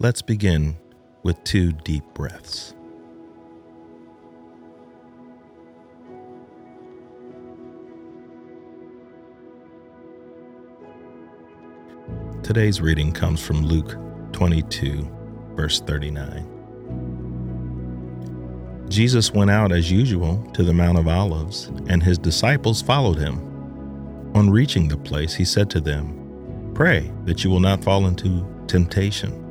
Let's begin with two deep breaths. Today's reading comes from Luke 22, verse 39. Jesus went out as usual to the Mount of Olives, and his disciples followed him. On reaching the place, he said to them, Pray that you will not fall into temptation.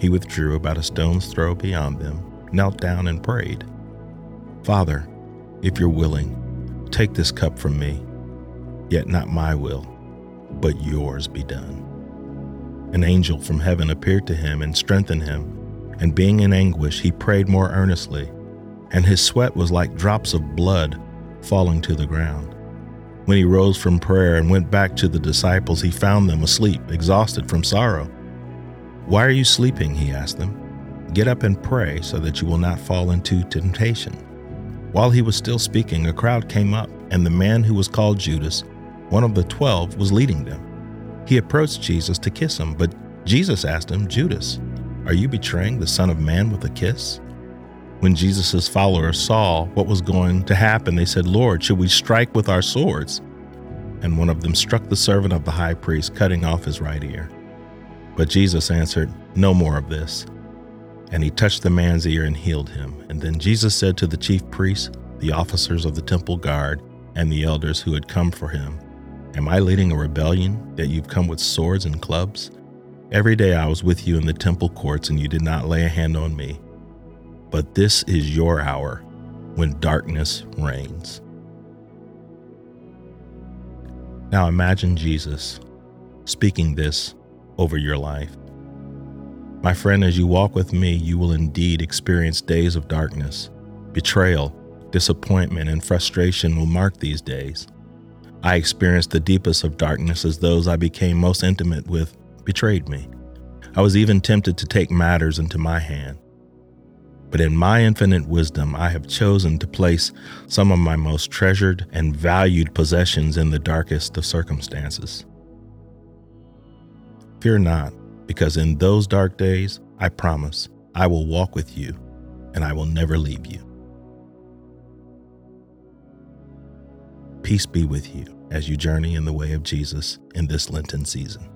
He withdrew about a stone's throw beyond them, knelt down, and prayed, Father, if you're willing, take this cup from me, yet not my will, but yours be done. An angel from heaven appeared to him and strengthened him, and being in anguish, he prayed more earnestly and his sweat was like drops of blood falling to the ground. When he rose from prayer and went back to the disciples, he found them asleep, exhausted from sorrow. Why are you sleeping? He asked them. Get up and pray so that you will not fall into temptation. While he was still speaking, a crowd came up, and the man who was called Judas, one of the twelve, was leading them. He approached Jesus to kiss him, but Jesus asked him, Judas, are you betraying the Son of Man with a kiss? When Jesus' followers saw what was going to happen, they said, Lord, should we strike with our swords? And one of them struck the servant of the high priest, cutting off his right ear. But Jesus answered, No more of this. And he touched the man's ear and healed him. And then Jesus said to the chief priests, the officers of the temple guard, and the elders who had come for him, Am I leading a rebellion that you've come with swords and clubs? Every day I was with you in the temple courts, and you did not lay a hand on me. But this is your hour when darkness reigns. Now imagine Jesus speaking this over your life. My friend, as you walk with me, you will indeed experience days of darkness. Betrayal, disappointment, and frustration will mark these days. I experienced the deepest of darkness as those I became most intimate with betrayed me. I was even tempted to take matters into my hand. But in my infinite wisdom, I have chosen to place some of my most treasured and valued possessions in the darkest of circumstances. Fear not, because in those dark days, I promise, I will walk with you and I will never leave you. Peace be with you as you journey in the way of Jesus in this Lenten season.